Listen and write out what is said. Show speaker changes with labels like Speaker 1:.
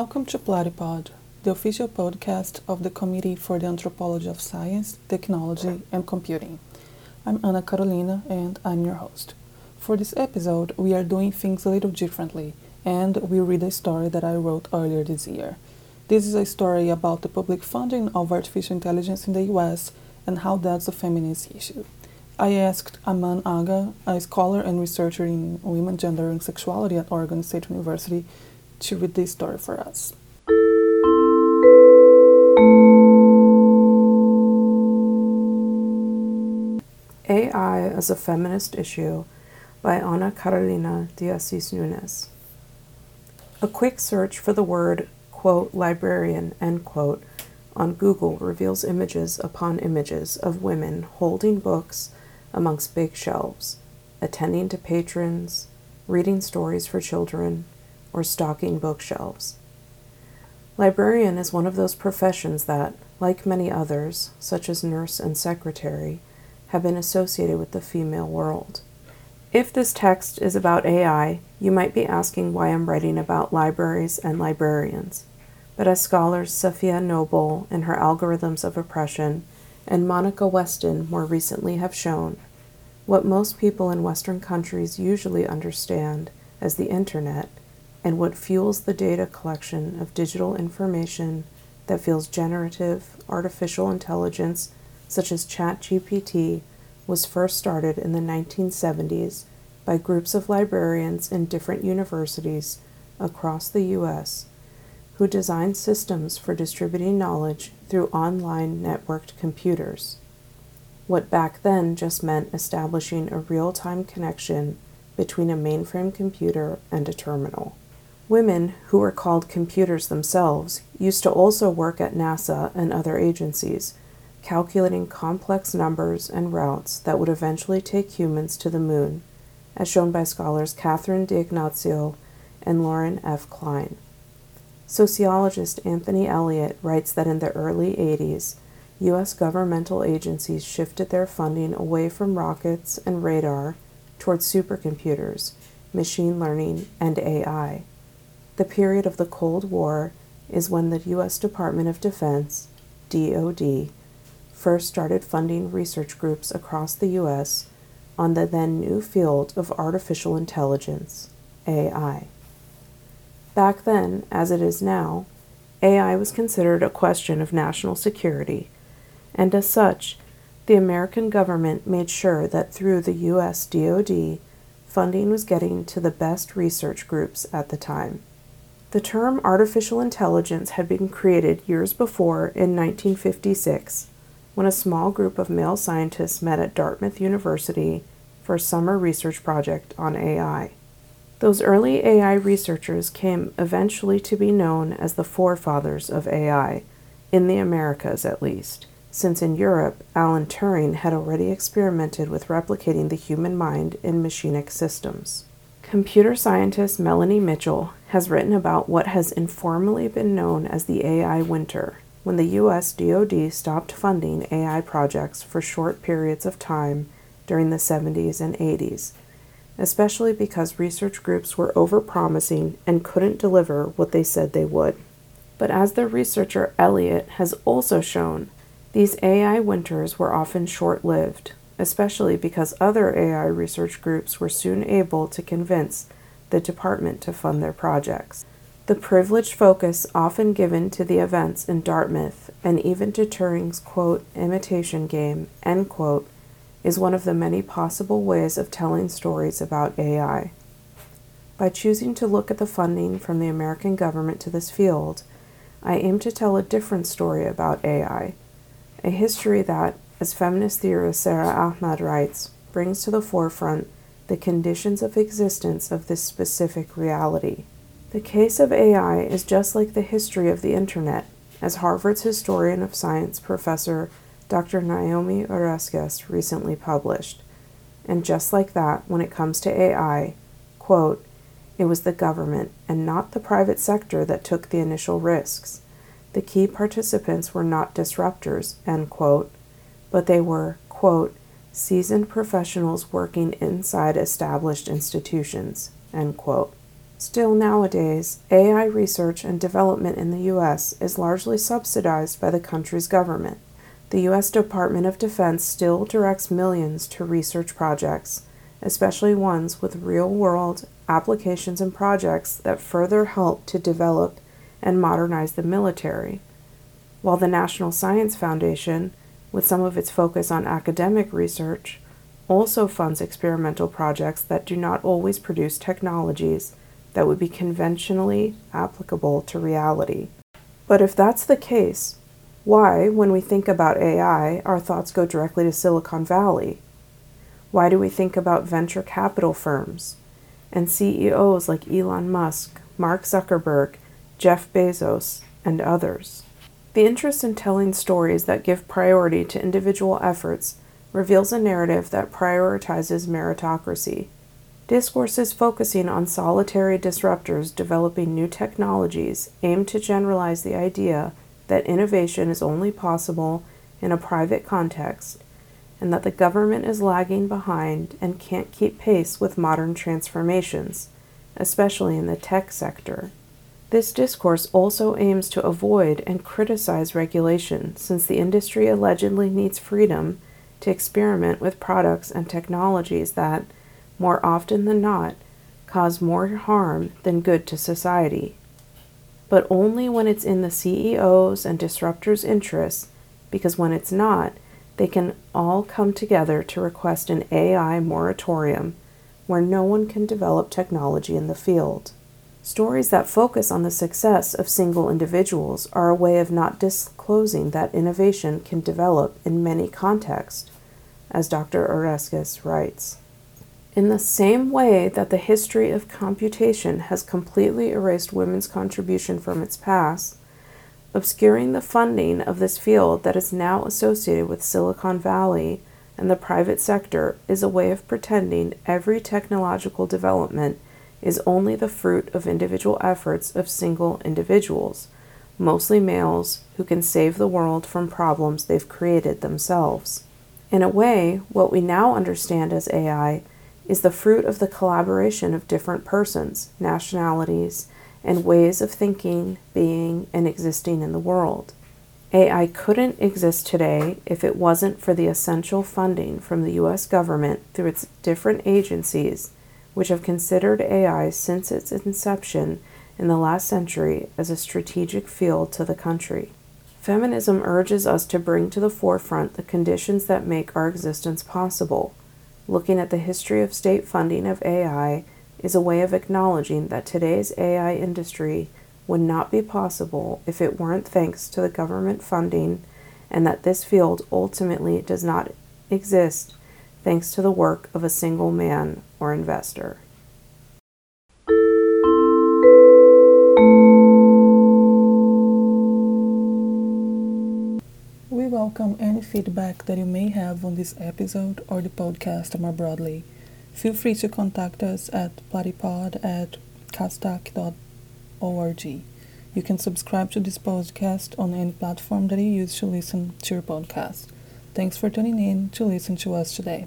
Speaker 1: Welcome to Platypod, the official podcast of the Committee for the Anthropology of Science, Technology, and Computing. I'm Ana Carolina and I'm your host. For this episode, we are doing things a little differently and we'll read a story that I wrote earlier this year. This is a story about the public funding of artificial intelligence in the US and how that's a feminist issue. I asked Aman Agah, a scholar and researcher in women, gender, and sexuality at Oregon State University, to read this story for us.
Speaker 2: AI as a Feminist Issue by Ana Carolina de Assis Nunes. A quick search for the word, quote, librarian, end quote, on Google reveals images upon images of women holding books amongst big shelves, attending to patrons, reading stories for children, or stocking bookshelves. Librarian is one of those professions that, like many others, such as nurse and secretary, have been associated with the female world. If this text is about AI, you might be asking why I'm writing about libraries and librarians. But as scholars Safiya Noble in her Algorithms of Oppression and Monica Weston more recently have shown, what most people in Western countries usually understand as the Internet and what fuels the data collection of digital information that fuels generative artificial intelligence, such as ChatGPT, was first started in the 1970s by groups of librarians in different universities across the U.S. who designed systems for distributing knowledge through online networked computers. What back then just meant establishing a real time connection between a mainframe computer and a terminal. Women, who were called computers themselves, used to also work at NASA and other agencies, calculating complex numbers and routes that would eventually take humans to the moon, as shown by scholars Catherine D'Ignazio and Lauren F. Klein. Sociologist Anthony Elliott writes that in the early 80s, U.S. governmental agencies shifted their funding away from rockets and radar towards supercomputers, machine learning, and AI. The period of the Cold War is when the U.S. Department of Defense, DoD, first started funding research groups across the U.S. on the then new field of artificial intelligence, AI. Back then, as it is now, AI was considered a question of national security, and as such, the American government made sure that through the U.S. DoD, funding was getting to the best research groups at the time. The term artificial intelligence had been created years before in 1956 when a small group of male scientists met at Dartmouth University for a summer research project on AI. Those early AI researchers came eventually to be known as the forefathers of AI, in the Americas at least, since in Europe, Alan Turing had already experimented with replicating the human mind in machinic systems. Computer scientist Melanie Mitchell has written about what has informally been known as the AI winter, when the US DoD stopped funding AI projects for short periods of time during the 70s and 80s, especially because research groups were overpromising and couldn't deliver what they said they would. But as the researcher Elliot has also shown, these AI winters were often short lived especially because other AI research groups were soon able to convince the department to fund their projects. The privileged focus often given to the events in Dartmouth and even to Turing's quote, imitation game, end quote, is one of the many possible ways of telling stories about AI. By choosing to look at the funding from the American government to this field, I aim to tell a different story about AI, a history that, as feminist theorist Sara Ahmed writes, brings to the forefront the conditions of existence of this specific reality. The case of AI is just like the history of the Internet, as Harvard's historian of science professor Dr. Naomi Oreskes recently published. And just like that, when it comes to AI, quote, it was the government and not the private sector that took the initial risks. The key participants were not disruptors, end quote, but they were, quote, seasoned professionals working inside established institutions. Still, nowadays, AI research and development in the U.S. is largely subsidized by the country's government. The U.S. Department of Defense still directs millions to research projects, especially ones with real world applications and projects that further help to develop and modernize the military. While the National Science Foundation, with some of its focus on academic research, also funds experimental projects that do not always produce technologies that would be conventionally applicable to reality. But if that's the case, why, when we think about AI, our thoughts go directly to Silicon Valley? Why do we think about venture capital firms and CEOs like Elon Musk, Mark Zuckerberg, Jeff Bezos, and others? The interest in telling stories that give priority to individual efforts reveals a narrative that prioritizes meritocracy. Discourses focusing on solitary disruptors developing new technologies aim to generalize the idea that innovation is only possible in a private context and that the government is lagging behind and can't keep pace with modern transformations, especially in the tech sector. This discourse also aims to avoid and criticize regulation since the industry allegedly needs freedom to experiment with products and technologies that, more often than not, cause more harm than good to society. But only when it's in the CEOs and disruptors' interests, because when it's not, they can all come together to request an AI moratorium where no one can develop technology in the field. Stories that focus on the success of single individuals are a way of not disclosing that innovation can develop in many contexts, as Dr. Oreskes writes. In the same way that the history of computation has completely erased women's contribution from its past, obscuring the funding of this field that is now associated with Silicon Valley and the private sector is a way of pretending every technological development is only the fruit of individual efforts of single individuals, mostly males, who can save the world from problems they've created themselves. In a way, what we now understand as AI is the fruit of the collaboration of different persons, nationalities, and ways of thinking, being, and existing in the world. AI couldn't exist today if it wasn't for the essential funding from the U.S. government through its different agencies which have considered AI since its inception in the last century as a strategic field to the country. Feminism urges us to bring to the forefront the conditions that make our existence possible. Looking at the history of state funding of AI is a way of acknowledging that today's AI industry would not be possible if it weren't thanks to the government funding, and that this field ultimately does not exist thanks to the work of a single man or investor.
Speaker 1: We welcome any feedback that you may have on this episode or the podcast more broadly. Feel free to contact us at platypod at castac.org. You can subscribe to this podcast on any platform that you use to listen to your podcast. Thanks for tuning in to listen to us today.